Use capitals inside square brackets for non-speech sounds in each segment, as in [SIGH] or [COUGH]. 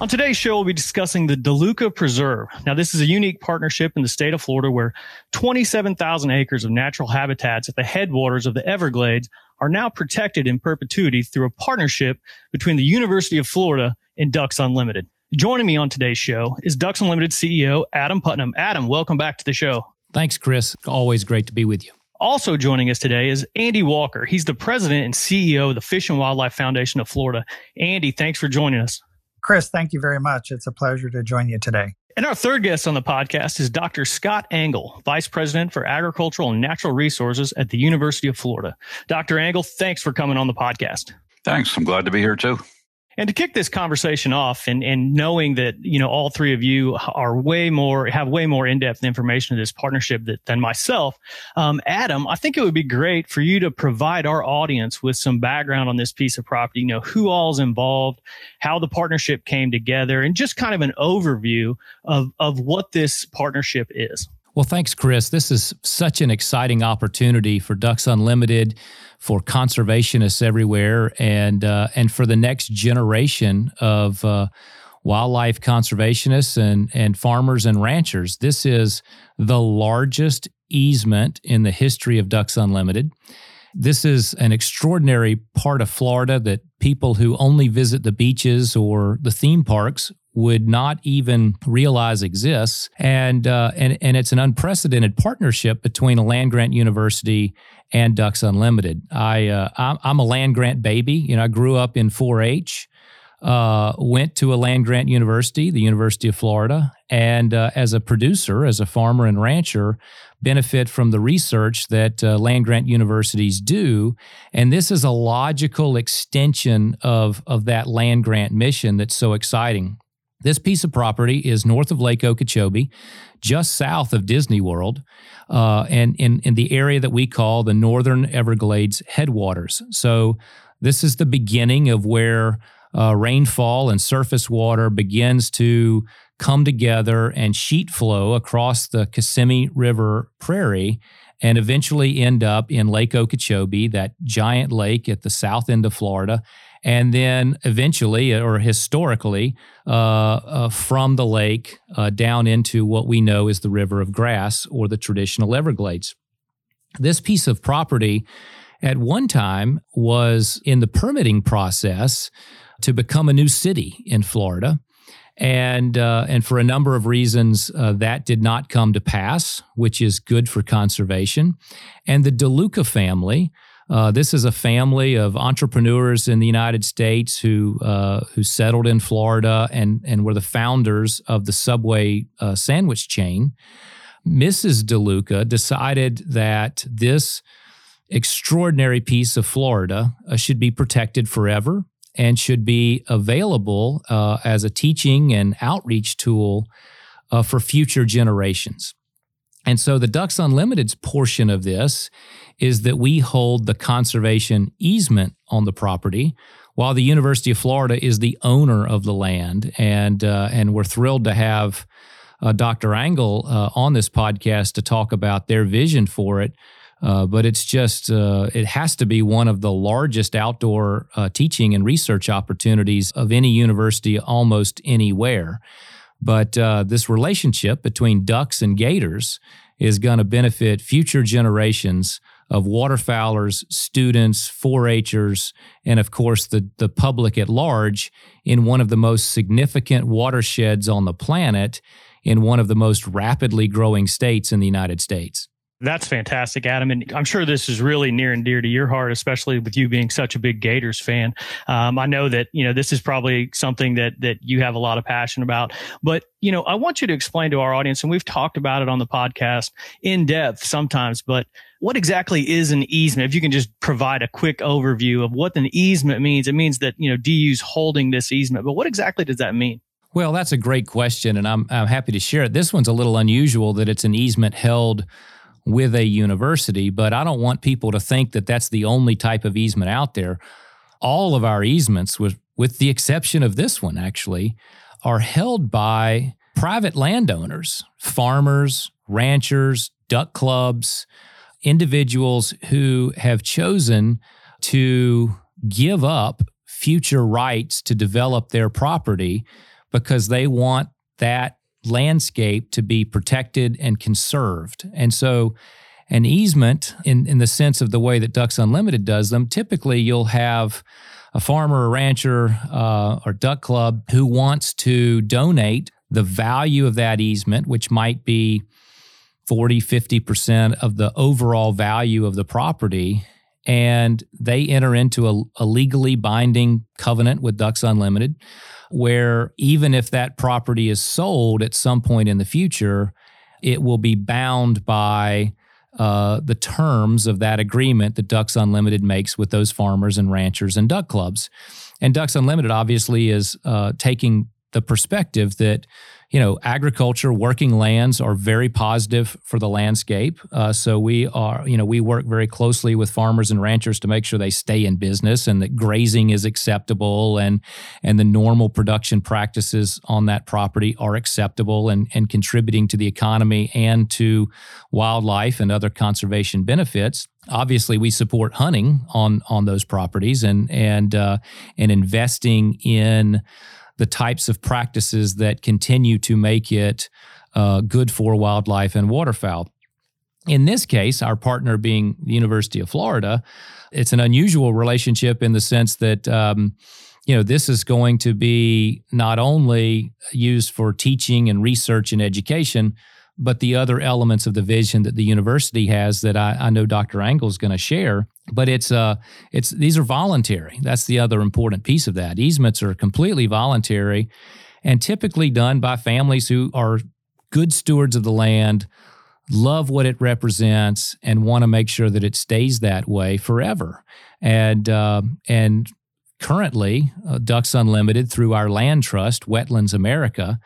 On today's show, we'll be discussing the DeLuca Preserve. Now, this is a unique partnership in the state of Florida where 27,000 acres of natural habitats at the headwaters of the Everglades are now protected in perpetuity through a partnership between the University of Florida and Ducks Unlimited. Joining me on today's show is Ducks Unlimited CEO Adam Putnam. Adam, welcome back to the show. Thanks, Chris. Always great to be with you. Also joining us today is Andy Walker. He's the president and CEO of the Fish and Wildlife Foundation of Florida. Andy, thanks for joining us. Chris, thank you very much. It's a pleasure to join you today. And our third guest on the podcast is Dr. Scott Angle, Vice President for Agricultural and Natural Resources at the University of Florida. Dr. Angle, thanks for coming on the podcast. Thanks. I'm glad to be here too. And to kick this conversation off and, and knowing that, you know, all three of you are way more, have way more in-depth information of this partnership that, than myself. Um, Adam, I think it would be great for you to provide our audience with some background on this piece of property, you know, who all's involved, how the partnership came together and just kind of an overview of, of what this partnership is. Well, thanks, Chris. This is such an exciting opportunity for Ducks Unlimited, for conservationists everywhere, and uh, and for the next generation of uh, wildlife conservationists and and farmers and ranchers. This is the largest easement in the history of Ducks Unlimited. This is an extraordinary part of Florida that people who only visit the beaches or the theme parks would not even realize exists. And, uh, and, and it's an unprecedented partnership between a land grant university and Ducks Unlimited. I, uh, I'm, a land grant baby. You know, I grew up in 4 H. Uh, went to a land grant university, the University of Florida, and uh, as a producer, as a farmer and rancher, benefit from the research that uh, land grant universities do. And this is a logical extension of, of that land grant mission that's so exciting. This piece of property is north of Lake Okeechobee, just south of Disney World, uh, and in, in the area that we call the Northern Everglades headwaters. So, this is the beginning of where uh, rainfall and surface water begins to come together and sheet flow across the Kissimmee River prairie and eventually end up in Lake Okeechobee, that giant lake at the south end of Florida and then eventually or historically uh, uh, from the lake uh, down into what we know is the river of grass or the traditional Everglades. This piece of property at one time was in the permitting process to become a new city in Florida. And, uh, and for a number of reasons, uh, that did not come to pass, which is good for conservation. And the DeLuca family, uh, this is a family of entrepreneurs in the United States who uh, who settled in Florida and and were the founders of the Subway uh, sandwich chain. Mrs. DeLuca decided that this extraordinary piece of Florida uh, should be protected forever and should be available uh, as a teaching and outreach tool for future generations. And so the Ducks Unlimited's portion of this is that we hold the conservation easement on the property, while the University of Florida is the owner of the land. And uh, and we're thrilled to have uh, Dr. Angle uh, on this podcast to talk about their vision for it. Uh, but it's just uh, it has to be one of the largest outdoor uh, teaching and research opportunities of any university almost anywhere. But uh, this relationship between ducks and gators is going to benefit future generations of waterfowlers, students, 4-Hers, and of course the, the public at large in one of the most significant watersheds on the planet in one of the most rapidly growing states in the United States. That's fantastic, Adam. And I'm sure this is really near and dear to your heart, especially with you being such a big Gators fan. Um, I know that, you know, this is probably something that, that you have a lot of passion about, but, you know, I want you to explain to our audience, and we've talked about it on the podcast in depth sometimes, but what exactly is an easement? If you can just provide a quick overview of what an easement means, it means that, you know, DU's holding this easement, but what exactly does that mean? Well, that's a great question, and I'm, I'm happy to share it. This one's a little unusual that it's an easement held with a university, but I don't want people to think that that's the only type of easement out there. All of our easements, with, with the exception of this one, actually, are held by private landowners, farmers, ranchers, duck clubs, individuals who have chosen to give up future rights to develop their property because they want that landscape to be protected and conserved. And so, an easement, in, in the sense of the way that Ducks Unlimited does them, typically you'll have a farmer, a rancher, uh, or duck club who wants to donate the value of that easement, which might be 40, 50% of the overall value of the property. And they enter into a, a legally binding covenant with Ducks Unlimited where even if that property is sold at some point in the future, it will be bound by uh, the terms of that agreement that Ducks Unlimited makes with those farmers and ranchers and duck clubs. And Ducks Unlimited obviously is uh, taking the perspective that you know, agriculture, working lands are very positive for the landscape. Uh, so we are, you know, we work very closely with farmers and ranchers to make sure they stay in business and that grazing is acceptable and and the normal production practices on that property are acceptable and and contributing to the economy and to wildlife and other conservation benefits obviously we support hunting on on those properties and and uh, and investing in the types of practices that continue to make it uh, good for wildlife and waterfowl. In this case, our partner being the University of Florida, it's an unusual relationship in the sense that. Um, you know, this is going to be not only used for teaching and research and education, but the other elements of the vision that the university has that I, I know Dr. Angle is going to share. But it's uh, it's these are voluntary. That's the other important piece of that. Easements are completely voluntary, and typically done by families who are good stewards of the land, love what it represents, and want to make sure that it stays that way forever. And uh, and currently, uh, Ducks Unlimited through our land trust, Wetlands America,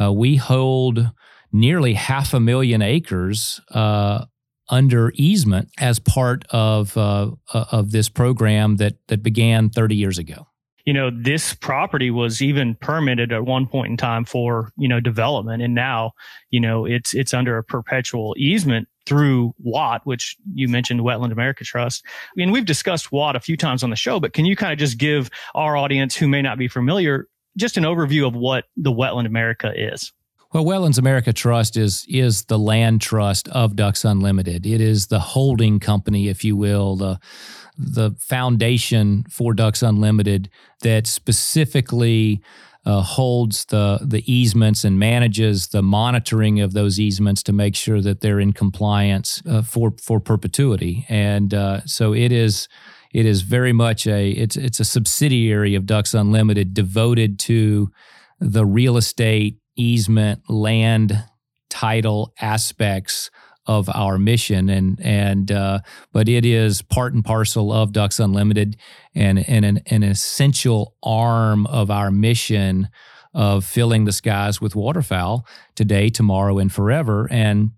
uh, we hold nearly half a million acres uh, under easement as part of uh, uh, of this program that that began 30 years ago. You know, this property was even permitted at one point in time for you know development, and now you know it's it's under a perpetual easement through WAT, which you mentioned, Wetland America Trust. I mean, we've discussed WAT a few times on the show, but can you kind of just give our audience who may not be familiar just an overview of what the Wetland America is? Well, Wetlands America Trust is is the land trust of Ducks Unlimited. It is the holding company, if you will, the the foundation for Ducks Unlimited that specifically uh, holds the the easements and manages the monitoring of those easements to make sure that they're in compliance uh, for for perpetuity. And uh, so it is it is very much a it's it's a subsidiary of Ducks Unlimited devoted to the real estate easement, land title aspects of our mission and and uh, but it is part and parcel of Ducks Unlimited and, and an, an essential arm of our mission of filling the skies with waterfowl today, tomorrow, and forever. And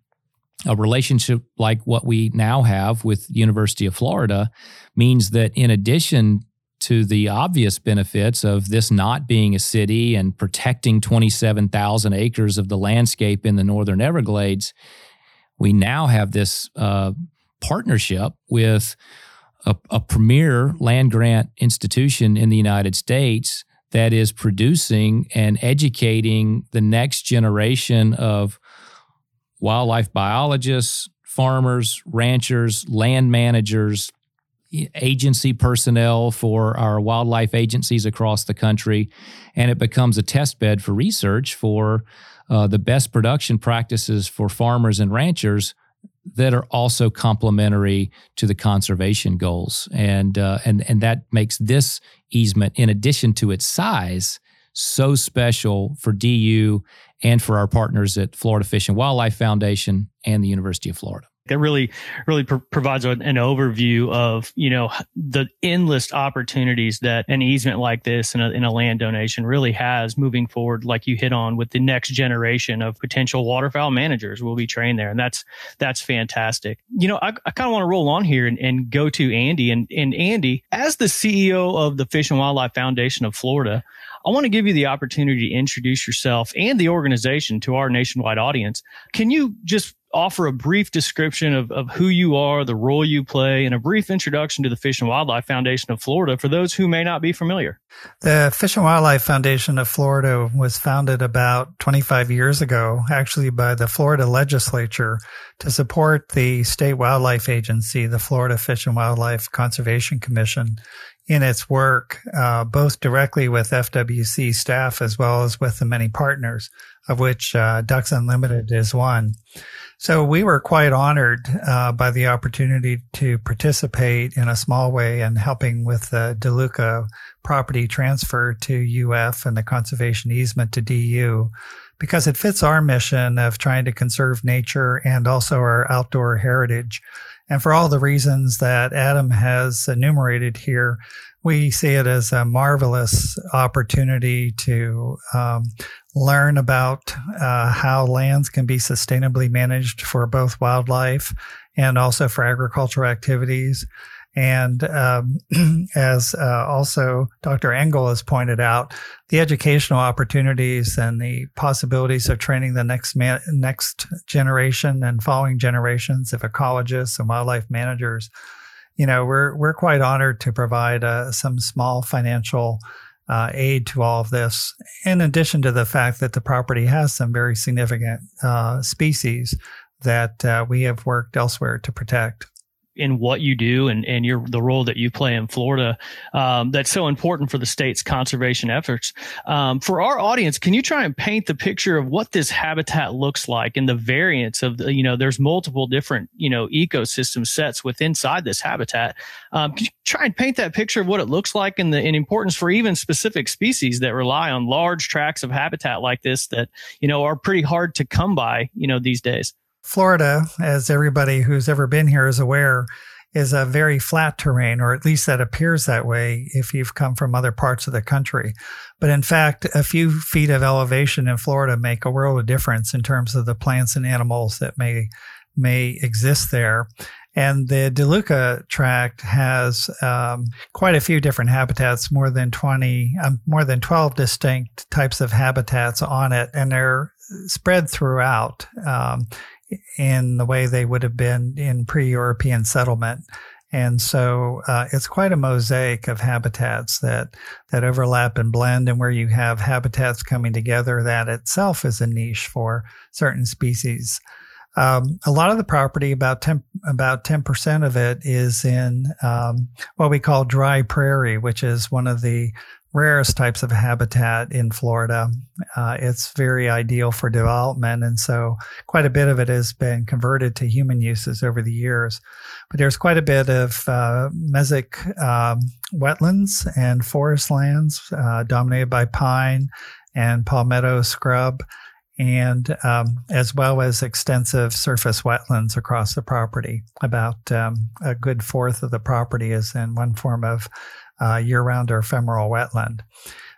a relationship like what we now have with University of Florida means that in addition to the obvious benefits of this not being a city and protecting 27,000 acres of the landscape in the northern Everglades, we now have this uh, partnership with a, a premier land grant institution in the United States that is producing and educating the next generation of wildlife biologists, farmers, ranchers, land managers, agency personnel for our wildlife agencies across the country, and it becomes a test bed for research for uh, the best production practices for farmers and ranchers that are also complementary to the conservation goals, and uh, and and that makes this easement, in addition to its size, so special for DU and for our partners at Florida Fish and Wildlife Foundation and the University of Florida that really really pr- provides an overview of you know the endless opportunities that an easement like this in a, in a land donation really has moving forward like you hit on with the next generation of potential waterfowl managers will be trained there and that's that's fantastic you know i, I kind of want to roll on here and, and go to andy and, and andy as the ceo of the fish and wildlife foundation of florida I want to give you the opportunity to introduce yourself and the organization to our nationwide audience. Can you just offer a brief description of, of who you are, the role you play, and a brief introduction to the Fish and Wildlife Foundation of Florida for those who may not be familiar. The Fish and Wildlife Foundation of Florida was founded about 25 years ago, actually by the Florida legislature to support the state wildlife agency, the Florida Fish and Wildlife Conservation Commission, in its work, uh, both directly with FWC staff as well as with the many partners, of which uh, Ducks Unlimited is one. So we were quite honored uh, by the opportunity to participate in a small way in helping with the DeLuca property transfer to UF and the conservation easement to DU because it fits our mission of trying to conserve nature and also our outdoor heritage. And for all the reasons that Adam has enumerated here, we see it as a marvelous opportunity to um, learn about uh, how lands can be sustainably managed for both wildlife and also for agricultural activities. And um, [CLEARS THROAT] as uh, also Dr. Angle has pointed out, the educational opportunities and the possibilities of training the next man- next generation and following generations of ecologists and wildlife managers. You know, we're we're quite honored to provide uh, some small financial uh, aid to all of this, in addition to the fact that the property has some very significant uh, species that uh, we have worked elsewhere to protect in what you do and, and your the role that you play in Florida um, that's so important for the state's conservation efforts. Um, for our audience, can you try and paint the picture of what this habitat looks like and the variance of the, you know there's multiple different you know ecosystem sets within inside this habitat. Um, can you try and paint that picture of what it looks like and the and importance for even specific species that rely on large tracts of habitat like this that you know are pretty hard to come by you know these days. Florida, as everybody who's ever been here is aware, is a very flat terrain, or at least that appears that way if you've come from other parts of the country. But in fact, a few feet of elevation in Florida make a world of difference in terms of the plants and animals that may may exist there. And the DeLuca tract has um, quite a few different habitats, more than 20, um, more than 12 distinct types of habitats on it, and they're spread throughout. Um, in the way they would have been in pre-European settlement. And so uh, it's quite a mosaic of habitats that that overlap and blend, and where you have habitats coming together, that itself is a niche for certain species. Um, a lot of the property, about ten about ten percent of it, is in um, what we call dry prairie, which is one of the rarest types of habitat in Florida. Uh, it's very ideal for development, and so quite a bit of it has been converted to human uses over the years. But there's quite a bit of uh, mesic um, wetlands and forest lands uh, dominated by pine and palmetto scrub. And um, as well as extensive surface wetlands across the property. About um, a good fourth of the property is in one form of uh, year round or ephemeral wetland.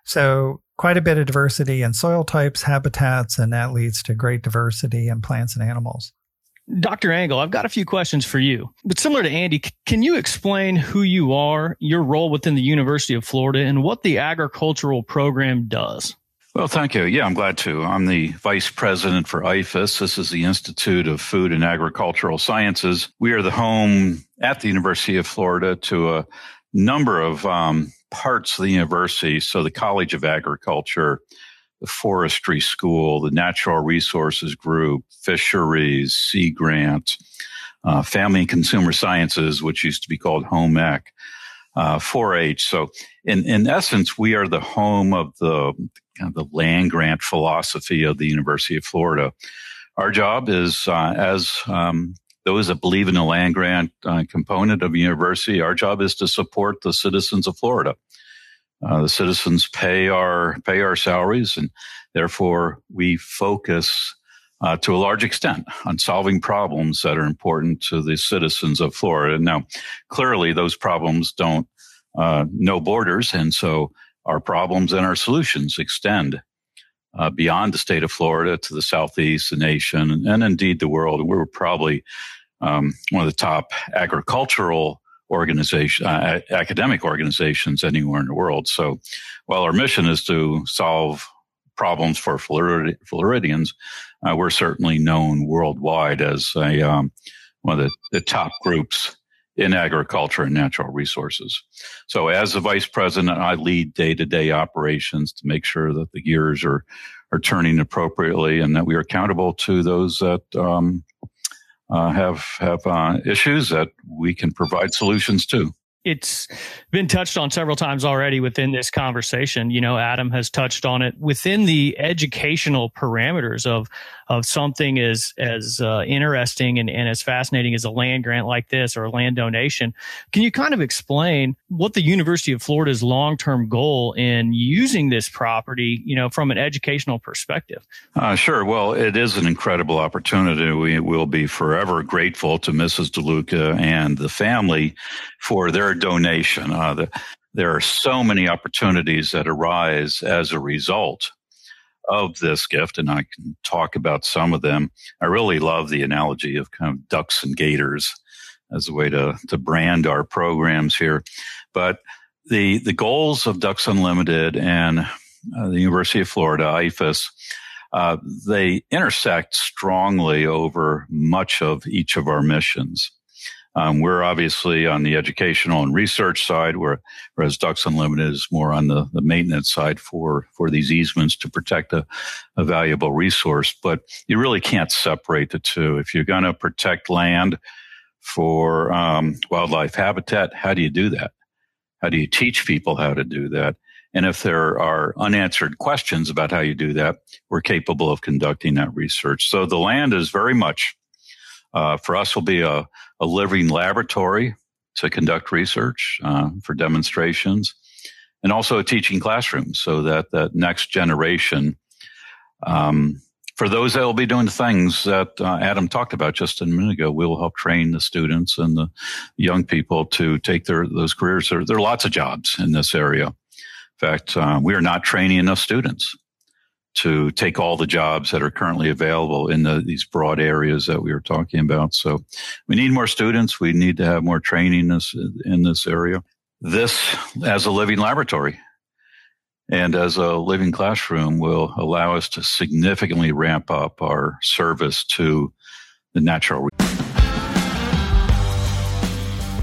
So, quite a bit of diversity in soil types, habitats, and that leads to great diversity in plants and animals. Dr. Angle, I've got a few questions for you. But similar to Andy, can you explain who you are, your role within the University of Florida, and what the agricultural program does? Well, thank you. Yeah, I'm glad to. I'm the vice president for IFAS. This is the Institute of Food and Agricultural Sciences. We are the home at the University of Florida to a number of um, parts of the university. So the College of Agriculture, the Forestry School, the Natural Resources Group, Fisheries, Sea Grant, uh, Family and Consumer Sciences, which used to be called Home Ec, uh, 4-H. So in, in essence, we are the home of the kind of the land grant philosophy of the University of Florida. Our job is, uh, as um, those that believe in the land grant uh, component of a university, our job is to support the citizens of Florida. Uh, the citizens pay our pay our salaries, and therefore we focus uh, to a large extent on solving problems that are important to the citizens of Florida. Now, clearly, those problems don't uh, know borders, and so our problems and our solutions extend uh, beyond the state of Florida to the southeast, the nation, and indeed the world. And we're probably um, one of the top agricultural organization, uh, academic organizations anywhere in the world. So, while our mission is to solve problems for Florid- Floridians, uh, we're certainly known worldwide as a um, one of the, the top groups in agriculture and natural resources. So as the vice president, I lead day to day operations to make sure that the gears are, are turning appropriately and that we are accountable to those that, um, uh, have, have, uh, issues that we can provide solutions to it's been touched on several times already within this conversation. You know, Adam has touched on it within the educational parameters of of something as as uh, interesting and, and as fascinating as a land grant like this or a land donation. Can you kind of explain what the University of Florida's long term goal in using this property, you know, from an educational perspective? Uh, sure. Well, it is an incredible opportunity. We will be forever grateful to Mrs. DeLuca and the family for their donation. Uh, the, there are so many opportunities that arise as a result of this gift, and I can talk about some of them. I really love the analogy of kind of ducks and gators as a way to, to brand our programs here. But the, the goals of Ducks Unlimited and uh, the University of Florida, IFAS, uh, they intersect strongly over much of each of our missions. Um, we're obviously on the educational and research side, where, whereas Ducks Unlimited is more on the, the maintenance side for, for these easements to protect a, a valuable resource. But you really can't separate the two. If you're going to protect land for um, wildlife habitat, how do you do that? How do you teach people how to do that? And if there are unanswered questions about how you do that, we're capable of conducting that research. So the land is very much uh, for us will be a, a living laboratory to conduct research uh, for demonstrations and also a teaching classroom so that that next generation um, for those that will be doing things that uh, adam talked about just a minute ago we'll help train the students and the young people to take their those careers. There, there are lots of jobs in this area. In fact uh, we are not training enough students to take all the jobs that are currently available in the, these broad areas that we were talking about. So we need more students. We need to have more training in this, in this area. This as a living laboratory and as a living classroom will allow us to significantly ramp up our service to the natural.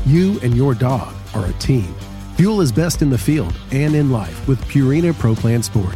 You and your dog are a team. Fuel is best in the field and in life with Purina Pro Plan Sport.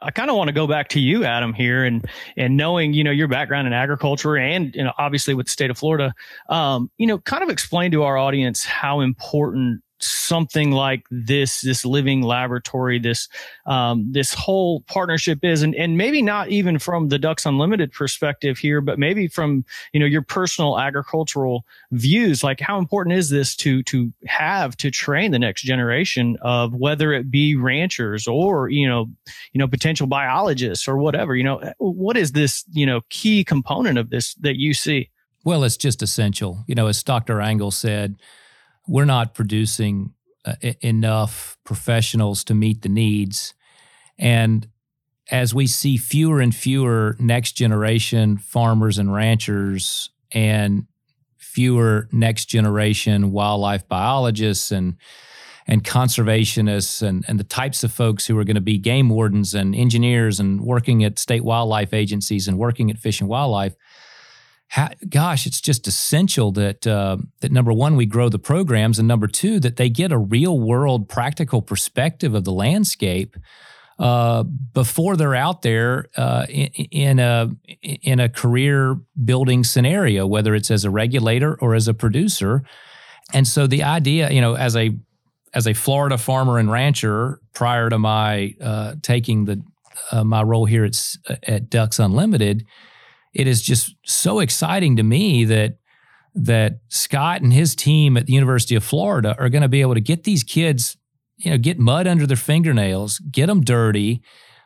I kind of want to go back to you, Adam, here, and and knowing you know your background in agriculture and you know obviously with the state of Florida, um, you know, kind of explain to our audience how important something like this, this living laboratory, this, um, this whole partnership is, and, and maybe not even from the Ducks Unlimited perspective here, but maybe from, you know, your personal agricultural views, like how important is this to, to have to train the next generation of whether it be ranchers or, you know, you know, potential biologists or whatever, you know, what is this, you know, key component of this that you see? Well, it's just essential. You know, as Dr. Angle said, we're not producing uh, enough professionals to meet the needs. And as we see fewer and fewer next generation farmers and ranchers and fewer next generation wildlife biologists and and conservationists and, and the types of folks who are going to be game wardens and engineers and working at state wildlife agencies and working at fish and wildlife, gosh, it's just essential that uh, that number one we grow the programs, and number two that they get a real world practical perspective of the landscape. uh, before they're out there uh, in, in, a in a career building scenario, whether it's as a regulator or as a producer. And so the idea, you know, as a as a Florida farmer and rancher, prior to my uh, taking the uh, my role here at at Ducks Unlimited, it is just so exciting to me that that Scott and his team at the University of Florida are going to be able to get these kids you know, get mud under their fingernails, get them dirty,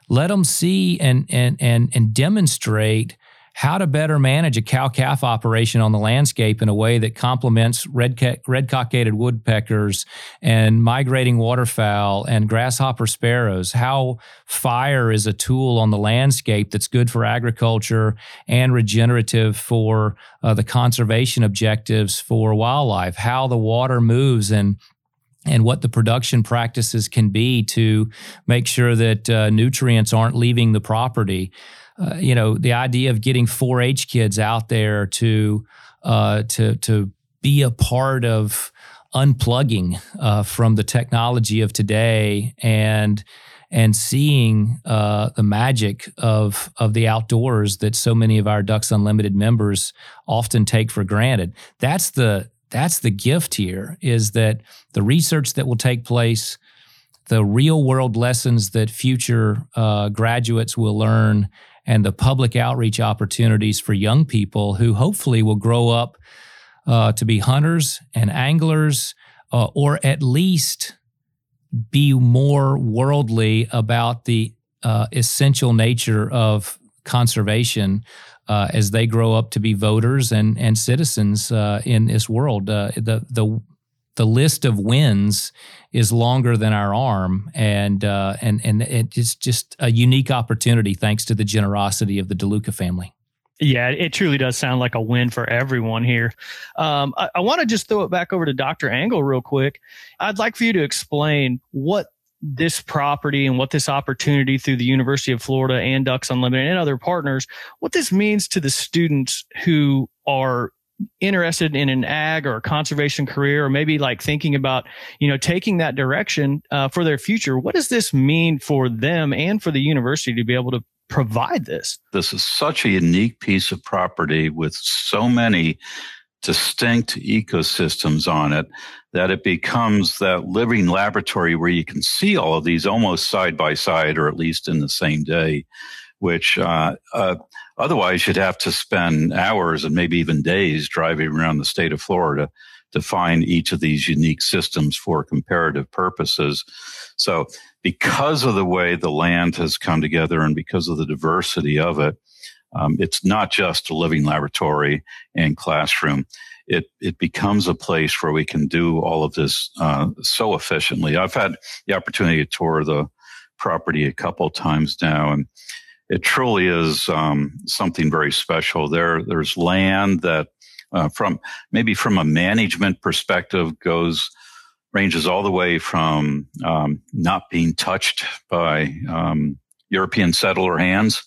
let them see and and and and demonstrate how to better manage a cow calf operation on the landscape in a way that complements red red cockaded woodpeckers and migrating waterfowl and grasshopper sparrows. How fire is a tool on the landscape that's good for agriculture and regenerative for uh, the conservation objectives for wildlife. How the water moves and and what the production practices can be to make sure that uh, nutrients aren't leaving the property. Uh, you know, the idea of getting 4-H kids out there to uh, to to be a part of unplugging uh, from the technology of today and and seeing uh, the magic of of the outdoors that so many of our Ducks Unlimited members often take for granted. That's the that's the gift here is that the research that will take place the real world lessons that future uh, graduates will learn and the public outreach opportunities for young people who hopefully will grow up uh, to be hunters and anglers uh, or at least be more worldly about the uh, essential nature of conservation uh, as they grow up to be voters and and citizens uh, in this world. Uh, the the the list of wins is longer than our arm, and uh, and and it's just a unique opportunity thanks to the generosity of the DeLuca family. Yeah, it truly does sound like a win for everyone here. Um, I, I want to just throw it back over to Dr. Angle real quick. I'd like for you to explain what this property and what this opportunity through the University of Florida and Ducks Unlimited and other partners, what this means to the students who are interested in an ag or conservation career or maybe like thinking about you know taking that direction uh, for their future what does this mean for them and for the university to be able to provide this? This is such a unique piece of property with so many distinct ecosystems on it that it becomes that living laboratory where you can see all of these almost side by side or at least in the same day, which uh, uh, otherwise you'd have to spend hours and maybe even days driving around the state of Florida to find each of these unique systems for comparative purposes. So because of the way the land has come together and because of the diversity of it, um, it's not just a living laboratory and classroom. It it becomes a place where we can do all of this uh, so efficiently. I've had the opportunity to tour the property a couple times now, and it truly is um, something very special. There there's land that uh, from maybe from a management perspective goes ranges all the way from um, not being touched by um, European settler hands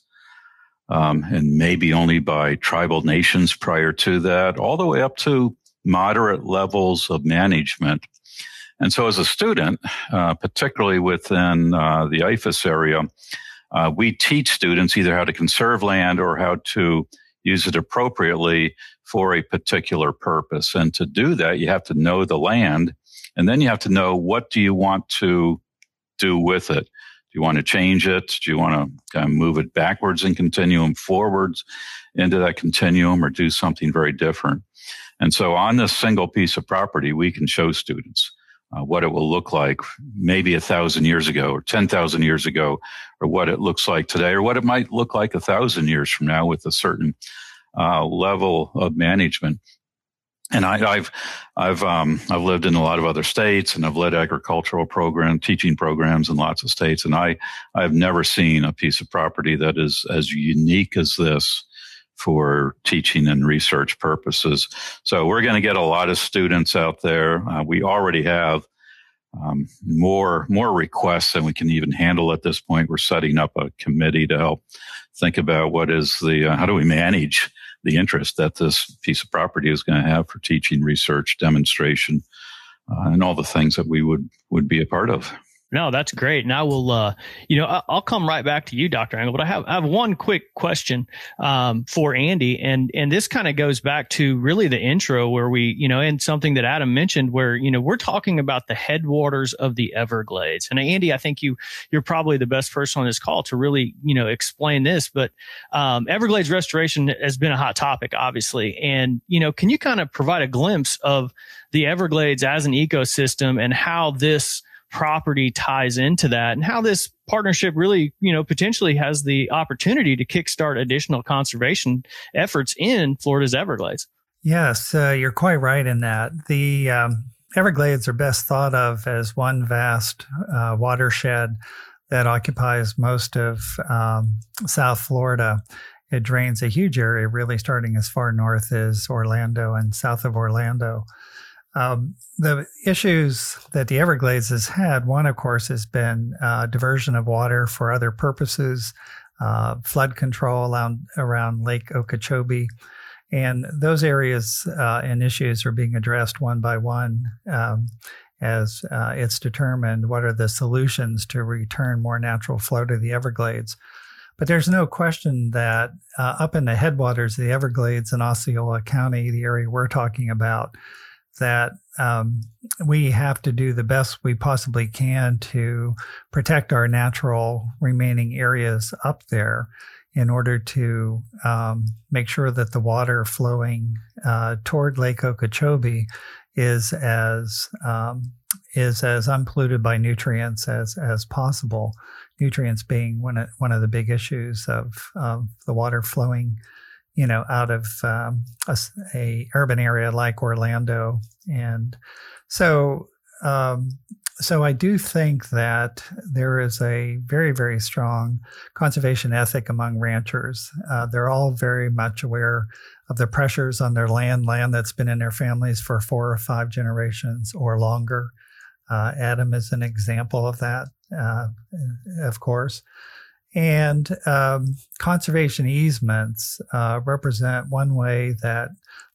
um, and maybe only by tribal nations prior to that, all the way up to moderate levels of management. And so, as a student, uh, particularly within uh, the IFAS area, uh, we teach students either how to conserve land or how to use it appropriately for a particular purpose. And to do that, you have to know the land, and then you have to know what do you want to do with it Do you want to change it? Do you want to kind of move it backwards and continuum forwards into that continuum or do something very different? And so on this single piece of property, we can show students uh, what it will look like maybe a thousand years ago or 10,000 years ago, or what it looks like today, or what it might look like a thousand years from now with a certain uh, level of management. And I, have I've um, I've lived in a lot of other states, and I've led agricultural program teaching programs in lots of states, and I I've never seen a piece of property that is as unique as this for teaching and research purposes. So we're going to get a lot of students out there. Uh, we already have um, more more requests than we can even handle at this point. We're setting up a committee to help think about what is the uh, how do we manage the interest that this piece of property is going to have for teaching, research, demonstration, uh, and all the things that we would would be a part of. No, that's great. And I will, uh, you know, I'll come right back to you, Dr. Angle, but I have, I have one quick question, um, for Andy. And, and this kind of goes back to really the intro where we, you know, and something that Adam mentioned where, you know, we're talking about the headwaters of the Everglades. And Andy, I think you, you're probably the best person on this call to really, you know, explain this, but, um, Everglades restoration has been a hot topic, obviously. And, you know, can you kind of provide a glimpse of the Everglades as an ecosystem and how this, property ties into that and how this partnership really, you know, potentially has the opportunity to kickstart additional conservation efforts in Florida's Everglades. Yes, uh, you're quite right in that. The um, Everglades are best thought of as one vast uh, watershed that occupies most of um, South Florida. It drains a huge area, really starting as far north as Orlando and south of Orlando. Um, the issues that the Everglades has had, one, of course, has been uh, diversion of water for other purposes, uh, flood control around, around Lake Okeechobee. And those areas uh, and issues are being addressed one by one um, as uh, it's determined what are the solutions to return more natural flow to the Everglades. But there's no question that uh, up in the headwaters of the Everglades in Osceola County, the area we're talking about, that um, we have to do the best we possibly can to protect our natural remaining areas up there in order to um, make sure that the water flowing uh, toward Lake Okeechobee is as um, is as unpolluted by nutrients as as possible. Nutrients being one of, one of the big issues of, of the water flowing you know, out of um, a, a, urban area like Orlando, and so um, so I do think that there is a very very strong conservation ethic among ranchers. Uh, they're all very much aware of the pressures on their land, land that's been in their families for four or five generations or longer. Uh, Adam is an example of that, uh, of course. And um, conservation easements uh, represent one way that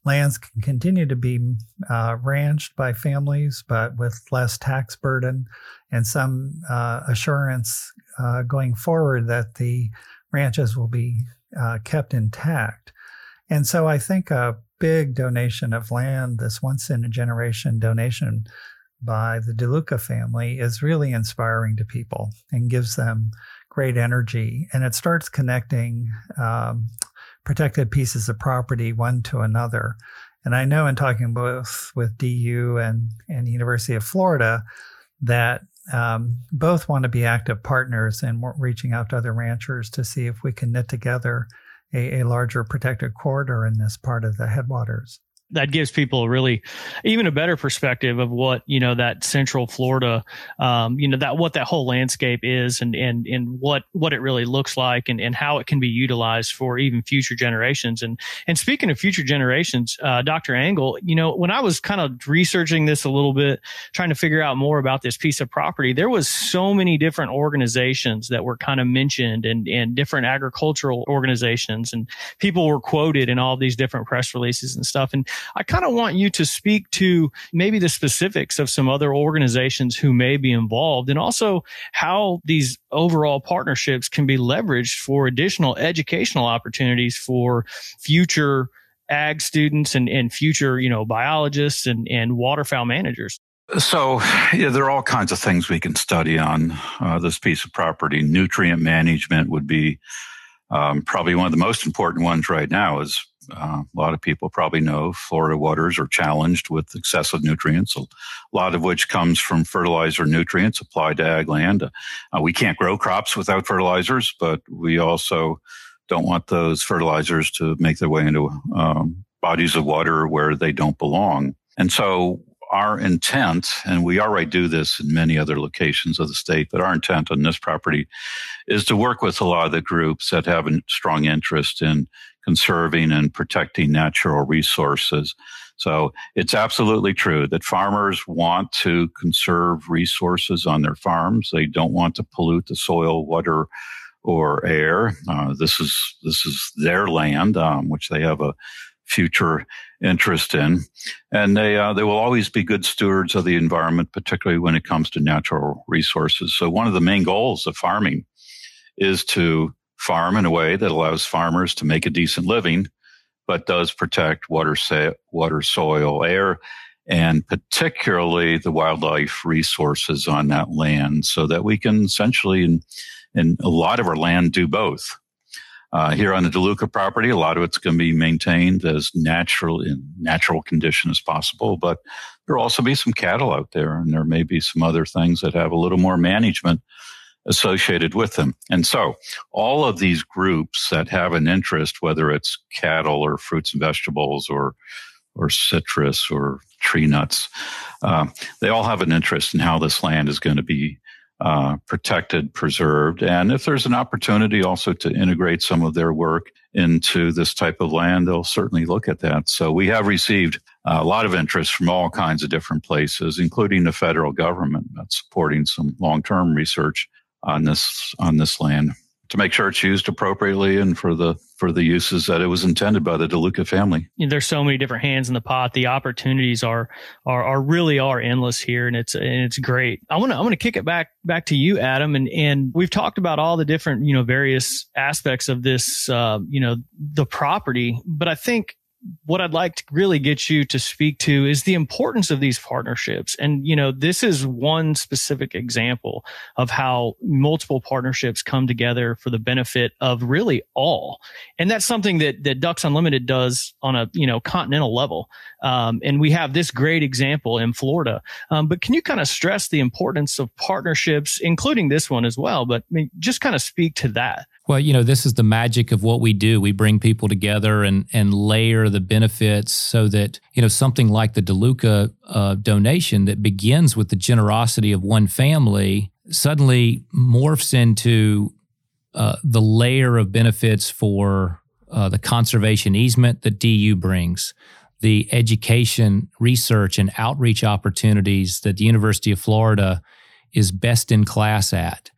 lands can continue to be uh, ranched by families, but with less tax burden and some uh, assurance uh, going forward that the ranches will be uh, kept intact. And so I think a big donation of land, this once in a generation donation by the DeLuca family, is really inspiring to people and gives them great energy and it starts connecting um, protected pieces of property one to another. And I know in talking both with DU and, and University of Florida that um, both want to be active partners in reaching out to other ranchers to see if we can knit together a, a larger protected corridor in this part of the headwaters that gives people a really even a better perspective of what you know that central florida um, you know that what that whole landscape is and and and what what it really looks like and and how it can be utilized for even future generations. And and speaking of future generations uh, dr Angle you know when i was kind of researching this a little bit trying to figure out more about this piece of property there was so many different organizations that were kind of mentioned and and different agricultural organizations and people were quoted in all these different press releases and stuff. And I kind of want you to speak to maybe the specifics of some other organizations who may be involved and also how these overall partnerships can be leveraged for additional educational opportunities for future ag students and, and future, you know, biologists and, and waterfowl managers. So, yeah, there are all kinds of things we can study on uh, this piece of property. Nutrient management would be um, probably one of the most important ones right now is uh, a lot of people probably know Florida waters are challenged with excessive nutrients, a lot of which comes from fertilizer nutrients applied to ag land. Uh, we can't grow crops without fertilizers, but we also don't want those fertilizers to make their way into um, bodies of water where they don't belong. And so our intent, and we already do this in many other locations of the state, but our intent on this property is to work with a lot of the groups that have a strong interest in conserving and protecting natural resources. So it's absolutely true that farmers want to conserve resources on their farms. They don't want to pollute the soil, water, or air. Uh, this is this is their land, um, which they have a future interest in, and they uh, they will always be good stewards of the environment, particularly when it comes to natural resources. So one of the main goals of farming is to farm in a way that allows farmers to make a decent living, but does protect water, sa- water, soil, air, and particularly the wildlife resources on that land, so that we can essentially, in, in a lot of our land, do both. Uh, here on the DeLuca property, a lot of it's going to be maintained as natural in natural condition as possible, but there will also be some cattle out there, and there may be some other things that have a little more management associated with them. And so all of these groups that have an interest, whether it's cattle or fruits and vegetables or or citrus or tree nuts, uh, they all have an interest in how this land is going to be uh, protected, preserved, and if there's an opportunity also to integrate some of their work into this type of land, they'll certainly look at that. So we have received a lot of interest from all kinds of different places, including the federal government that's supporting some long-term research on this on this land to make sure it's used appropriately and for the for the uses that it was intended by the DeLuca family. There's so many different hands in the pot. The opportunities are are, are really are endless here, and it's and it's great. I want to I want to kick it back back to you, Adam, and and we've talked about all the different you know various aspects of this uh, you know the property, but I think what I'd like to really get you to speak to is the importance of these partnerships. And, you know, this is one specific example of how multiple partnerships come together for the benefit of really all. And that's something that, that Ducks Unlimited does on a, you know, continental level. Um, and we have this great example in Florida. Um, but can you kind of stress the importance of partnerships, including this one as well? But I mean, just kind of speak to that. Well, you know, this is the magic of what we do. We bring people together and and layer the benefits so that you know something like the DeLuca uh, donation that begins with the generosity of one family suddenly morphs into uh, the layer of benefits for uh, the conservation easement that DU brings, the education, research, and outreach opportunities that the University of Florida is best in class at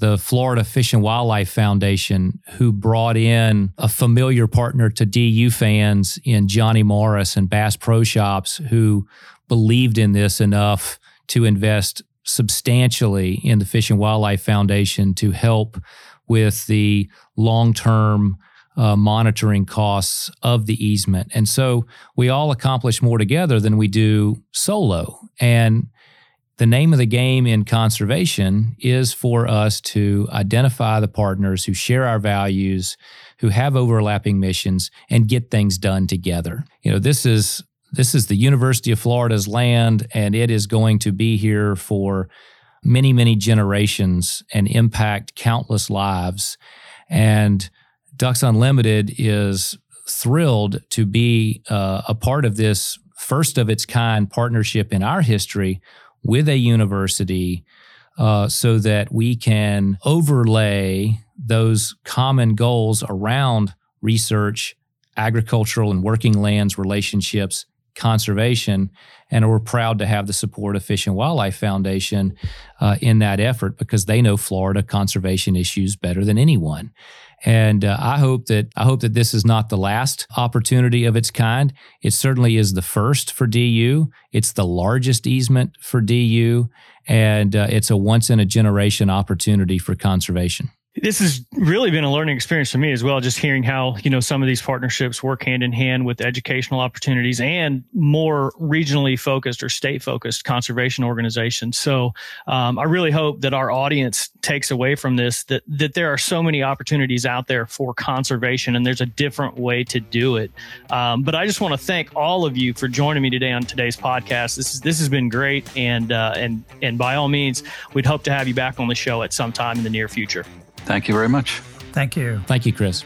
the Florida Fish and Wildlife Foundation, who brought in a familiar partner to DU fans in Johnny Morris and Bass Pro Shops, who believed in this enough to invest substantially in the Fish and Wildlife Foundation to help with the long term uh, monitoring costs of the easement. And so we all accomplish more together than we do solo. And the name of the game in conservation is for us to identify the partners who share our values, who have overlapping missions, and get things done together. You know, this is this is the University of Florida's land, and it is going to be here for many, many generations and impact countless lives. And Ducks Unlimited is thrilled to be uh, a part of this first of its kind partnership in our history with a university uh, so that we can overlay those common goals around research, agricultural and working lands relationships, conservation. And we're proud to have the support of Fish and Wildlife Foundation uh, in that effort because they know Florida conservation issues better than anyone. And uh, I hope that I hope that this is not the last opportunity of its kind. It certainly is the first for DU. It's the largest easement for DU, and uh, it's a once in a generation opportunity for conservation this has really been a learning experience for me as well just hearing how you know some of these partnerships work hand in hand with educational opportunities and more regionally focused or state focused conservation organizations. So um, i really hope that our audience takes away from this that that there are so many opportunities out there for conservation and there's a different way to do it. Um, but i just want to thank all of you for joining me today on today's podcast. This is this has been great and uh, and and by all means we'd hope to have you back on the show at some time in the near future Thank you very much. Thank you. Thank you, Chris.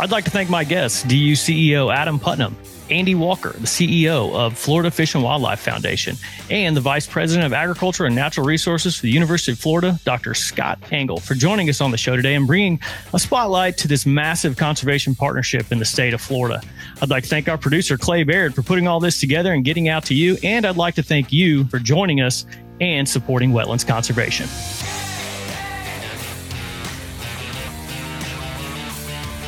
I'd like to thank my guests, DU CEO Adam Putnam, Andy Walker, the CEO of Florida Fish and Wildlife Foundation, and the Vice President of Agriculture and Natural Resources for the University of Florida, Dr. Scott Angle, for joining us on the show today and bringing a spotlight to this massive conservation partnership in the state of Florida. I'd like to thank our producer, Clay Baird, for putting all this together and getting out to you. And I'd like to thank you for joining us and supporting wetlands conservation.